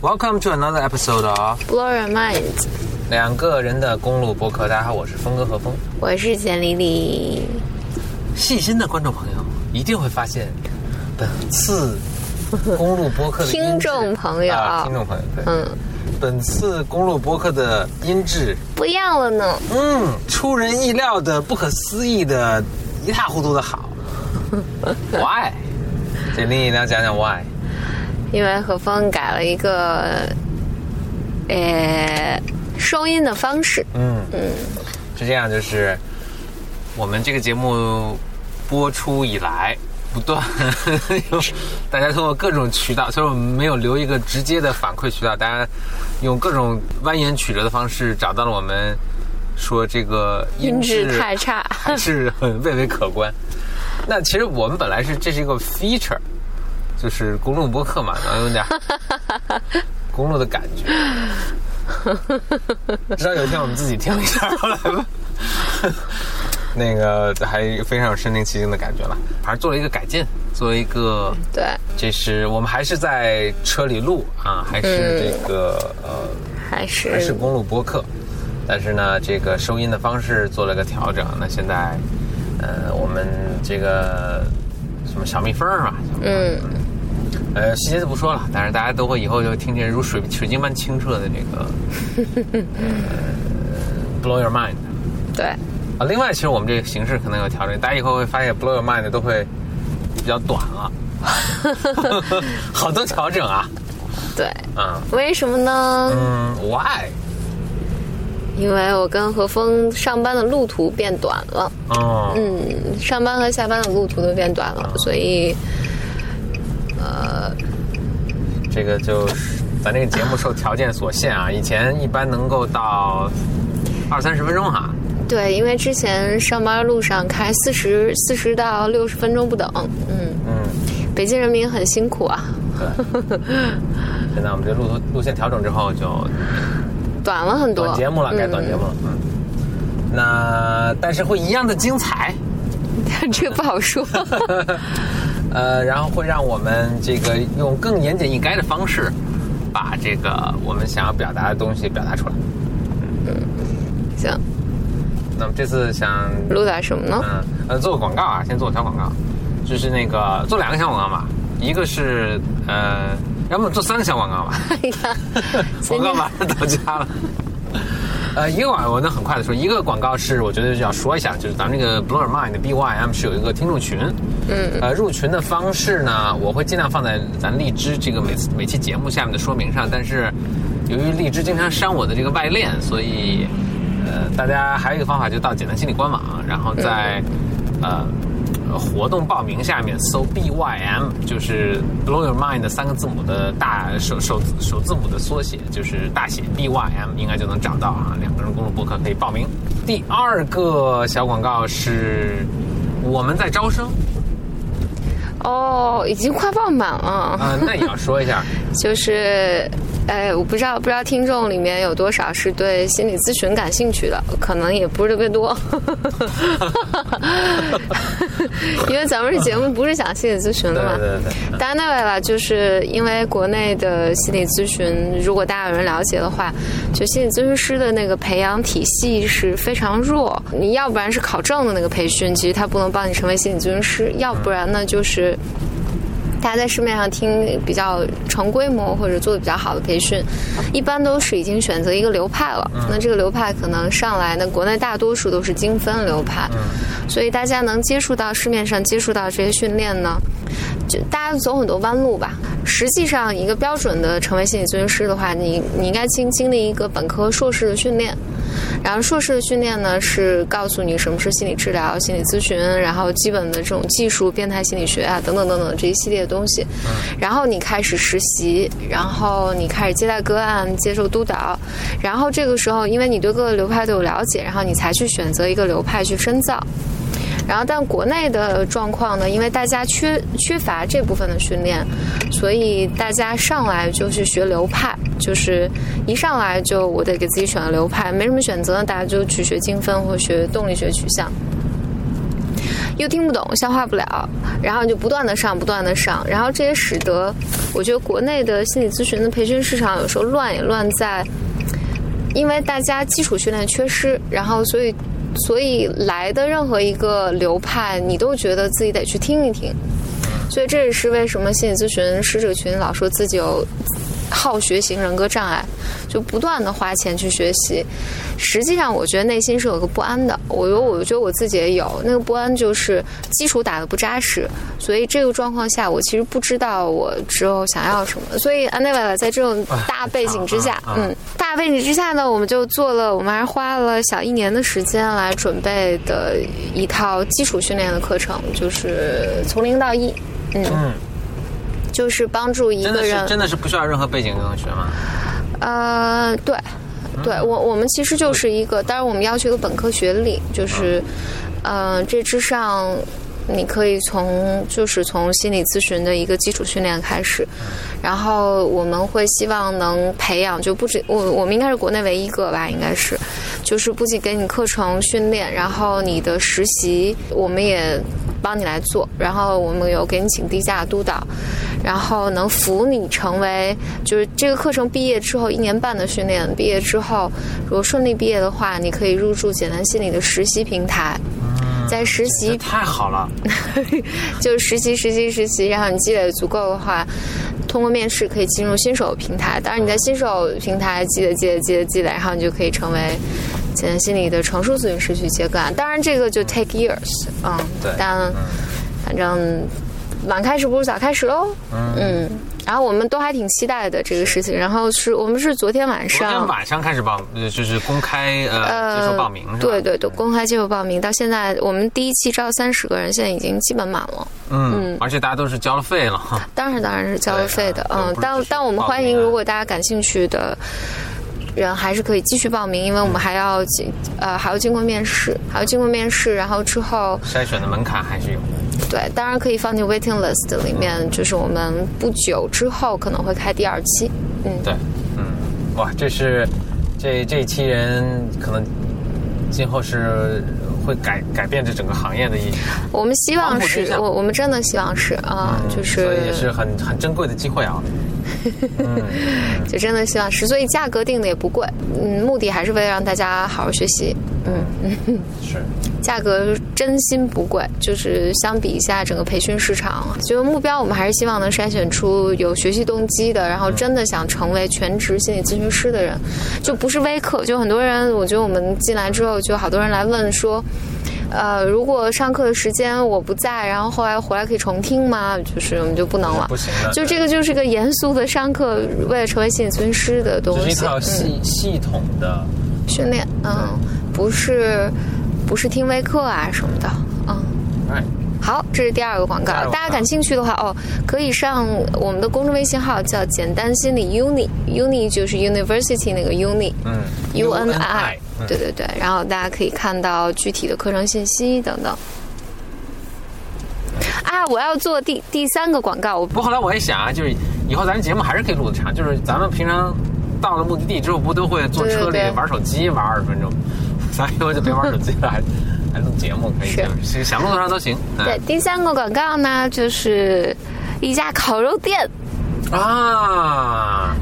Welcome to another episode of Blow Your Mind，两个人的公路博客。大家好，我是峰哥何峰。我是简丽丽。细心的观众朋友一定会发现，本次公路播客的听众朋友啊，听众朋友，对，嗯，本次公路播客的音质，不一样了呢。嗯，出人意料的、不可思议的、一塌糊涂的好。Why？简丽，你要讲讲 Why？因为何峰改了一个，呃，收音的方式。嗯嗯，是这样，就是我们这个节目播出以来，不断 有大家通过各种渠道，虽然我们没有留一个直接的反馈渠道，大家用各种蜿蜒曲折的方式找到了我们，说这个音质太差还是很 蔚为可观。那其实我们本来是这是一个 feature，就是公路播客嘛，然后有点 公路的感觉。直到有一天我们自己听了一下，后来吧，那个还非常有身临其境的感觉了。还是做了一个改进，做了一个对，这是我们还是在车里录啊，还是这个、呃，还是还是公路播客，但是呢，这个收音的方式做了个调整。那现在，呃，我们这个什么小蜜蜂儿啊，嗯，呃，细节就不说了，但是大家都会以后就听见如水水晶般清澈的这个、呃、blow your mind 对，啊。另外，其实我们这个形式可能有调整，大家以后会发现 blow your mind 都会比较短了，好多调整啊，对。嗯为什么呢？嗯，why？因为我跟何峰上班的路途变短了。哦，嗯，上班和下班的路途都变短了，所以这个就是咱这个节目受条件所限啊，以前一般能够到二三十分钟哈。对，因为之前上班路上开四十四十到六十分钟不等，嗯，嗯，北京人民很辛苦啊，对。现在我们这路途路线调整之后，就短了很多。短节目了，该短节目了。嗯。那但是会一样的精彩，嗯，这个不好说。呃，然后会让我们这个用更言简意赅的方式，把这个我们想要表达的东西表达出来。嗯行，那么这次想录点什么呢？嗯呃做个广告啊，先做个小广告，就是那个做两个小广告吧，一个是呃，要么做三个小广告吧。哎呀，广告马上到家了。呃，一个广告我能很快的说，一个广告是我觉得要说一下，就是咱们这个 Blow Your Mind BYM 是有一个听众群，嗯，呃，入群的方式呢，我会尽量放在咱荔枝这个每次每期节目下面的说明上，但是由于荔枝经常删我的这个外链，所以呃，大家还有一个方法，就到简单心理官网，然后在、呃。活动报名下面搜 B Y M，就是 Blow Your Mind 的三个字母的大首首首字母的缩写，就是大写 B Y M，应该就能找到啊。两个人公路博客可以报名。第二个小广告是我们在招生哦，已经快报满了。啊、那也要说一下，就是，哎，我不知道不知道听众里面有多少是对心理咨询感兴趣的，可能也不是特别多。因为咱们这节目不是讲心理咨询的嘛。对对对当然那位了，就是因为国内的心理咨询，如果大家有人了解的话，就心理咨询师的那个培养体系是非常弱。你要不然是考证的那个培训，其实他不能帮你成为心理咨询师；要不然呢，就是大家在市面上听比较成规模或者做的比较好的培训，一般都是已经选择一个流派了。那这个流派可能上来那，国内大多数都是精分流派，所以大家能接触到市面上接触到这些训练呢，就大家走很多弯路吧。实际上，一个标准的成为心理咨询师的话，你你应该经经历一个本科、硕士的训练。然后硕士的训练呢，是告诉你什么是心理治疗、心理咨询，然后基本的这种技术、变态心理学啊等等等等这一系列的东西。然后你开始实习，然后你开始接待个案、接受督导，然后这个时候，因为你对各个流派都有了解，然后你才去选择一个流派去深造。然后，但国内的状况呢，因为大家缺缺乏这部分的训练，所以大家上来就去学流派，就是一上来就我得给自己选个流派，没什么选择，大家就去学精分或学动力学取向。又听不懂，消化不了，然后就不断的上，不断的上，然后这也使得我觉得国内的心理咨询的培训市场有时候乱也乱在，因为大家基础训练缺失，然后所以所以来的任何一个流派，你都觉得自己得去听一听，所以这也是为什么心理咨询师这群老说自己有好学型人格障碍，就不断的花钱去学习。实际上，我觉得内心是有个不安的。我有，我觉得我自己也有那个不安，就是基础打得不扎实。所以这个状况下，我其实不知道我之后想要什么。所以 e v a 在这种大背景之下，嗯，大背景之下呢，我们就做了，我们还花了小一年的时间来准备的一套基础训练的课程，就是从零到一，嗯，就是帮助一个人，真的是不需要任何背景就能学吗？呃，对。对我，我们其实就是一个，当然我们要求一个本科学历，就是，呃，这之上，你可以从就是从心理咨询的一个基础训练开始，然后我们会希望能培养，就不止我我们应该是国内唯一一个吧，应该是，就是不仅给你课程训练，然后你的实习我们也。帮你来做，然后我们有给你请低价督导，然后能扶你成为就是这个课程毕业之后一年半的训练，毕业之后如果顺利毕业的话，你可以入驻简单心理的实习平台，在实习太好了，就实习实习实习，然后你积累足够的话，通过面试可以进入新手平台。当然你在新手平台积累积累积累积累，然后你就可以成为。简单心理的成熟咨询师去接个案，当然这个就 take years，嗯，对，但反正晚开始不如早开始喽，嗯，然后我们都还挺期待的这个事情，然后是我们是昨天晚上，昨天晚上开始报，就是公开呃接受报名，对对对，公开接受报名，到现在我们第一期招三十个人，现在已经基本满了，嗯，而且大家都是交了费了，当然当然是交了费的，嗯，但但我们欢迎如果大家感兴趣的。人还是可以继续报名，因为我们还要经呃还要经过面试，还要经过面试，然后之后筛选的门槛还是有。对，当然可以放进 waiting list 里面，就是我们不久之后可能会开第二期。嗯，对，嗯，哇，这是这这一期人可能今后是会改改变这整个行业的一。我们希望是我我们真的希望是啊，就是所以也是很很珍贵的机会啊。嗯，就真的希望是，所以价格定的也不贵。嗯，目的还是为了让大家好好学习。嗯，是。价格真心不贵，就是相比一下整个培训市场，就目标我们还是希望能筛选出有学习动机的，然后真的想成为全职心理咨询师的人，就不是微课。就很多人，我觉得我们进来之后，就好多人来问说。呃，如果上课的时间我不在，然后后来回来可以重听吗？就是我们就不能了，不行的。就这个就是个严肃的上课，为了成为心理咨询师的东西，是一套系系统的训练，嗯，不是不是听微课啊什么的，嗯。好，这是第二个广告。大家感兴趣的话，哦，可以上我们的公众微信号，叫“简单心理 uni”，uni 就是 university 那个 uni，嗯，u n i，对对对。然后大家可以看到具体的课程信息等等。啊，我要做第第三个广告。不过后来我也想啊，就是以后咱节目还是可以录的长，就是咱们平常到了目的地之后，不都会坐车里玩手机玩二十分钟？咱以后就别玩手机了。还 还录节目可以，是想录多少都行。对，第三个广告呢，就是一家烤肉店啊啊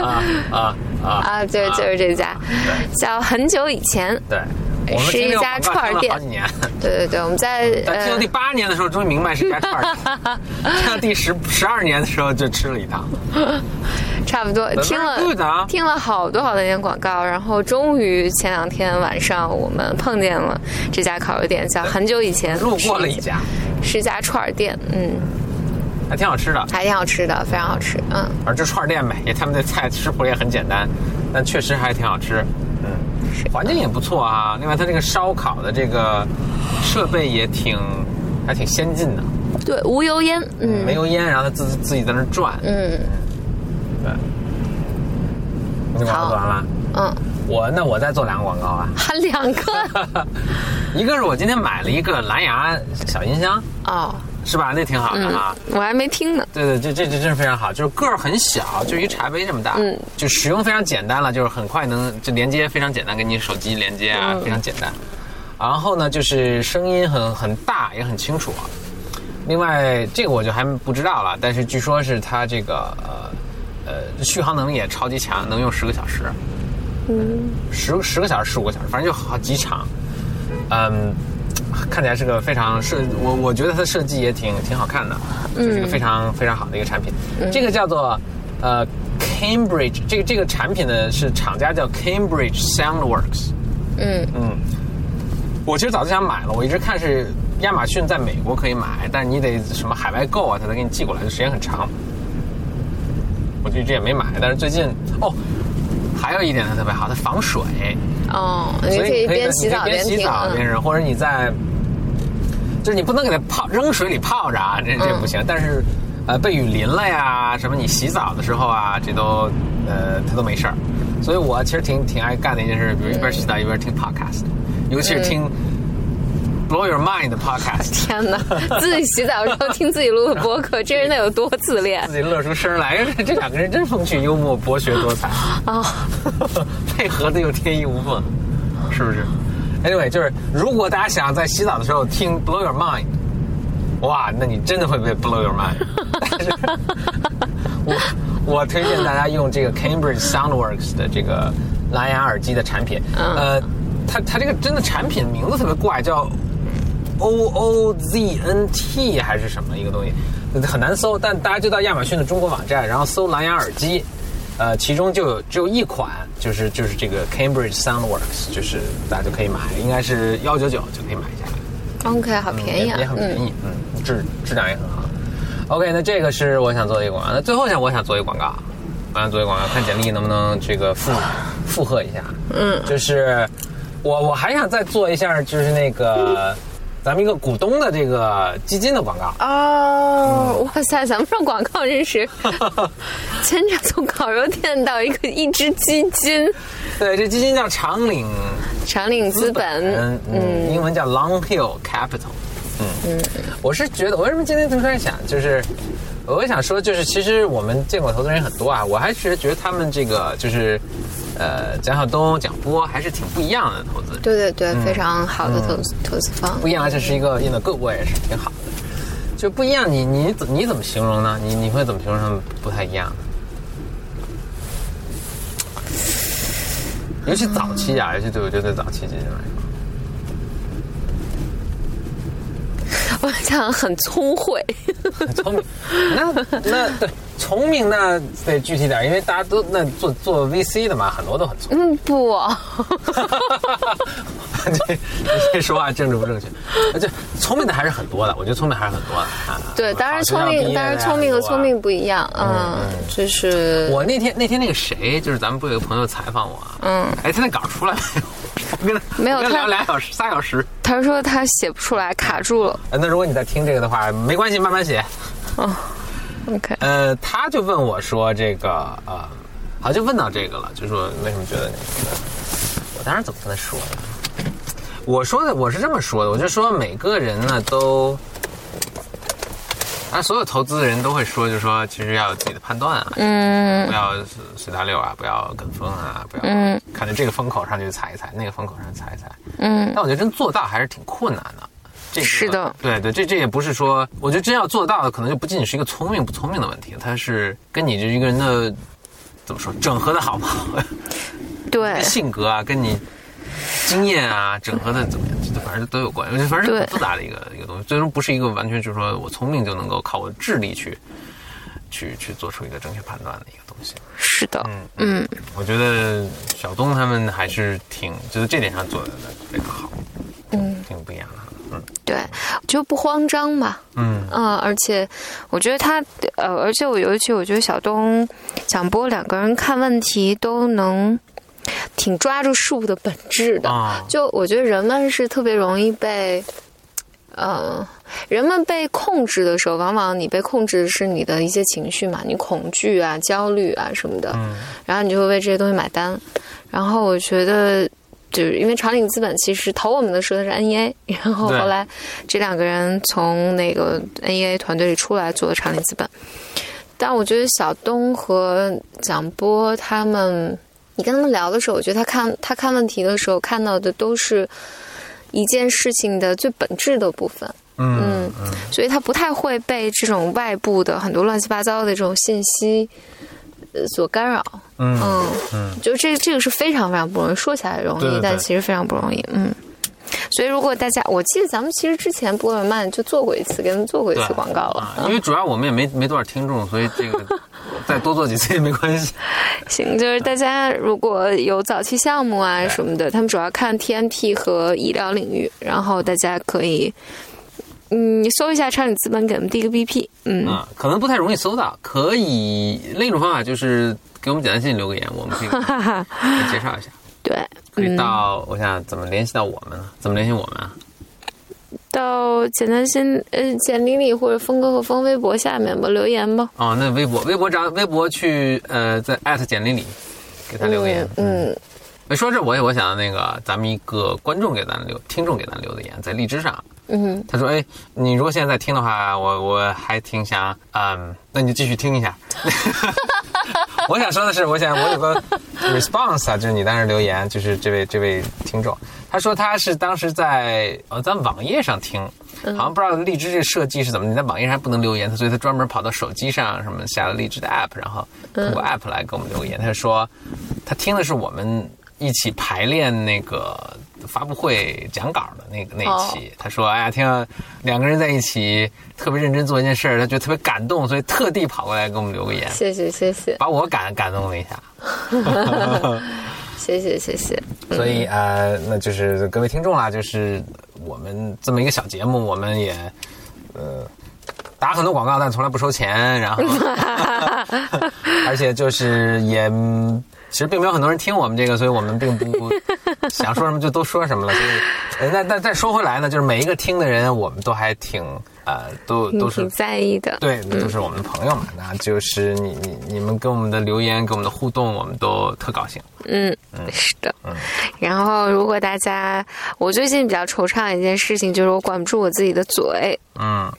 啊啊啊！就是就是这家，叫很久以前，对，是一家串儿店。对对对，我们在听到第八年的时候，终于明白是一家串儿店。听到第十十二年的时候，就吃了一趟。差不多听了听了好多好多年广告，然后终于前两天晚上我们碰见了这家烤肉店，叫很久以前路过了一家，是家串儿店，嗯，还挺好吃的，还挺好吃的，非常好吃，嗯。而这串儿店呗，也他们的菜食谱也很简单，但确实还挺好吃，嗯，环境也不错啊。另外，它这个烧烤的这个设备也挺还挺先进的，对，无油烟，嗯，没油烟，然后它自自己在那转，嗯。对，你广告做完了。嗯，我那我再做两个广告啊。还两个？一个是我今天买了一个蓝牙小音箱。哦，是吧？那挺好的啊。我还没听呢。对对，这这这真是非常好，就是个儿很小，就一茶杯这么大。嗯，就使用非常简单了，就是很快能就连接非常简单，跟你手机连接啊，非常简单。然后呢，就是声音很很大，也很清楚。另外，这个我就还不知道了，但是据说是它这个呃呃续航能力也超级强，能用十个小时。嗯，十十个小时、十五个小时，反正就好几场。嗯，看起来是个非常设，我我觉得它的设计也挺挺好看的，就是一个非常非常好的一个产品。这个叫做呃 Cambridge，这个这个产品呢是厂家叫 Cambridge Soundworks。嗯嗯，我其实早就想买了，我一直看是亚马逊在美国可以买，但是你得什么海外购啊，它才给你寄过来，就时间很长。我就一直也没买，但是最近哦，还有一点它特别好，它防水。哦，你可以边洗澡边洗澡边是，或者你在，就是你不能给它泡扔水里泡着啊，这这不行。但是，呃，被雨淋了呀，什么你洗澡的时候啊，这都呃它都没事儿。所以我其实挺挺爱干的一件事，比如一边洗澡一边听 podcast，尤其是听 blow your mind 的 podcast。天哪，自己洗澡的时候听自己录的播客，这人得有多自恋？自己乐出声来，这两个人真风趣幽默、博学多才啊，配合的又天衣无缝，是不是？Anyway，就是如果大家想在洗澡的时候听 blow your mind，哇，那你真的会被 blow your mind。但是，我。我推荐大家用这个 Cambridge Soundworks 的这个蓝牙耳机的产品。呃，它它这个真的产品名字特别怪，叫 O O Z N T 还是什么一个东西，很难搜。但大家就到亚马逊的中国网站，然后搜蓝牙耳机，呃，其中就有只有一款，就是就是这个 Cambridge Soundworks，就是大家就可以买，应该是幺九九就可以买下来。OK，好便宜啊，也很便宜，嗯，质质量也很好。OK，那这个是我想做的一个广告。那最后想，我想做一个广告，我想做一个广告，看简历能不能这个附附和一下。嗯，就是我我还想再做一下，就是那个咱们一个股东的这个基金的广告。哦，哇塞，咱们上广告真是，牵着从烤肉店到一个一只基金。对，这基金叫长岭长岭资本，嗯，英文叫 Long Hill Capital。嗯嗯，我是觉得，我为什么今天突然想，就是我想说，就是其实我们见过投资人很多啊，我还是觉得他们这个就是，呃，蒋晓东、蒋波还是挺不一样的投资人。对对对，非常好的投资投资方。不一样，而且是一个 in the good way，是挺好的。就不一样，你你怎你怎么形容呢？你你会怎么形容他们不太一样？尤其早期啊，尤其对我觉得早期这种。我想很聪慧，聪明，那那对聪明那得具体点，因为大家都那做做 VC 的嘛，很多都很聪明。嗯，不，这这说话政治不正确，这聪明的还是很多的，我觉得聪明还是很多的。对，当然聪明，当然聪明和聪明不一样。嗯，就是我那天那天那个谁，就是咱们不有个朋友采访我，嗯，哎，他那稿出来没有？跟 他没有，他聊俩小时、仨小时。他说他写不出来，卡住了。那如果你在听这个的话，没关系，慢慢写。哦，OK。呃，他就问我说：“这个呃，好，就问到这个了，就说为什么觉得你？我当时怎么跟他说的？我说的我是这么说的，我就说每个人呢都。”那所有投资的人都会说，就是说，其实要有自己的判断啊，嗯，不要随大流啊，不要跟风啊，不要看着这个风口上去踩一踩，那个风口上踩一踩，嗯。但我觉得真做到还是挺困难的，这是的，对对，这这也不是说，我觉得真要做到的，可能就不仅仅是一个聪明不聪明的问题，它是跟你这一个人的怎么说整合的好不好，对，性格啊，跟你。经验啊，整合的怎么样？反正都有关，反正是很复杂的一个一个东西。最终不是一个完全就是说我聪明就能够靠我智力去去去做出一个正确判断的一个东西。是的，嗯嗯，我觉得小东他们还是挺就是这点上做的非常好，嗯，挺不一样的。嗯，对，就不慌张嘛。嗯嗯，而且我觉得他呃，而且我尤其我觉得小东、蒋波两个人看问题都能。挺抓住事物的本质的，就我觉得人们是特别容易被，呃，人们被控制的时候，往往你被控制的是你的一些情绪嘛，你恐惧啊、焦虑啊什么的，然后你就会为这些东西买单。然后我觉得，就是因为长岭资本其实投我们的时候是 NEA，然后后来这两个人从那个 NEA 团队里出来做的长岭资本，但我觉得小东和蒋波他们。你跟他们聊的时候，我觉得他看他看问题的时候看到的都是一件事情的最本质的部分。嗯嗯，所以他不太会被这种外部的很多乱七八糟的这种信息呃所干扰。嗯嗯嗯就这这个是非常非常不容易，说起来容易，对对对但其实非常不容易。嗯，所以如果大家，我记得咱们其实之前博尔曼就做过一次，跟他们做过一次广告了。啊，因为主要我们也没没多少听众，所以这个再多做几次也没关系。行，就是大家如果有早期项目啊什么的，他们主要看 TMT 和医疗领域，然后大家可以。嗯，你搜一下昌理资本给我们递个 BP，嗯，嗯，可能不太容易搜到，可以另一种方法就是给我们简单信留个言，我们可以哈哈，来介绍一下。对，可以嗯，到我想怎么联系到我们呢？怎么联系我们啊？到简单先呃简历里或者峰哥和峰微博下面吧，留言吧，哦，那微博微博找微博去呃，在艾特简历里给他留言。嗯，哎说这我也我想那个咱们一个观众给咱留听众给咱留的言，在荔枝上，嗯他说：“哎，你如果现在在听的话，我我还挺想，嗯，那你就继续听一下。我想说的是，我想我有个 response 啊，就是你当时留言，就是这位这位听众，他说他是当时在呃咱网页上听，好像不知道荔枝这设计是怎么，你在网页上还不能留言，所以他专门跑到手机上什么下了荔枝的 app，然后通过 app 来给我们留言。他说他听的是我们一起排练那个发布会讲稿的那个那一期，他说：“哎呀，听到两个人在一起特别认真做一件事儿，他觉得特别感动，所以特地跑过来给我们留个言，谢谢谢谢把我感感动了一下。谢 谢谢谢，所以呃，那就是各位听众啦，就是我们这么一个小节目，我们也呃打很多广告，但从来不收钱，然后 而且就是也。嗯其实并没有很多人听我们这个，所以我们并不想说什么就都说什么了。所以，呃那那再说回来呢，就是每一个听的人，我们都还挺呃，都都是挺在意的，对，那都是我们的朋友嘛。那就是你你你们跟我们的留言，跟我们的互动，我们都特高兴。嗯，是的。然后，如果大家，我最近比较惆怅一件事情，就是我管不住我自己的嘴，嗯，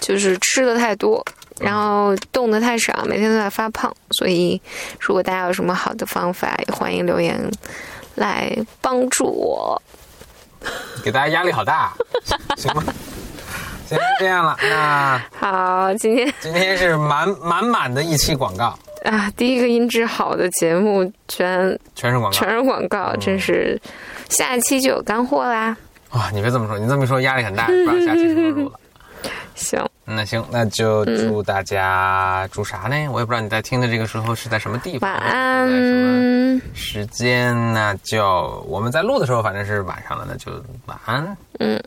就是吃的太多，然后动的太少，每天都在发胖。所以，如果大家有什么好的方法，也欢迎留言来帮助我。给大家压力好大，行吗？行，这样了。那 好，今天今天是满满满的一期广告，啊，第一个音质好的节目全全是广告全是广告，真是下一期就有干货啦。哇！你别这么说，你这么一说压力很大，不知道下期什么时候录了。行，那行，那就祝大家祝啥呢？我也不知道你在听的这个时候是在什么地方，晚是在什么安。时间？那就我们在录的时候，反正是晚上了，那就晚安。嗯。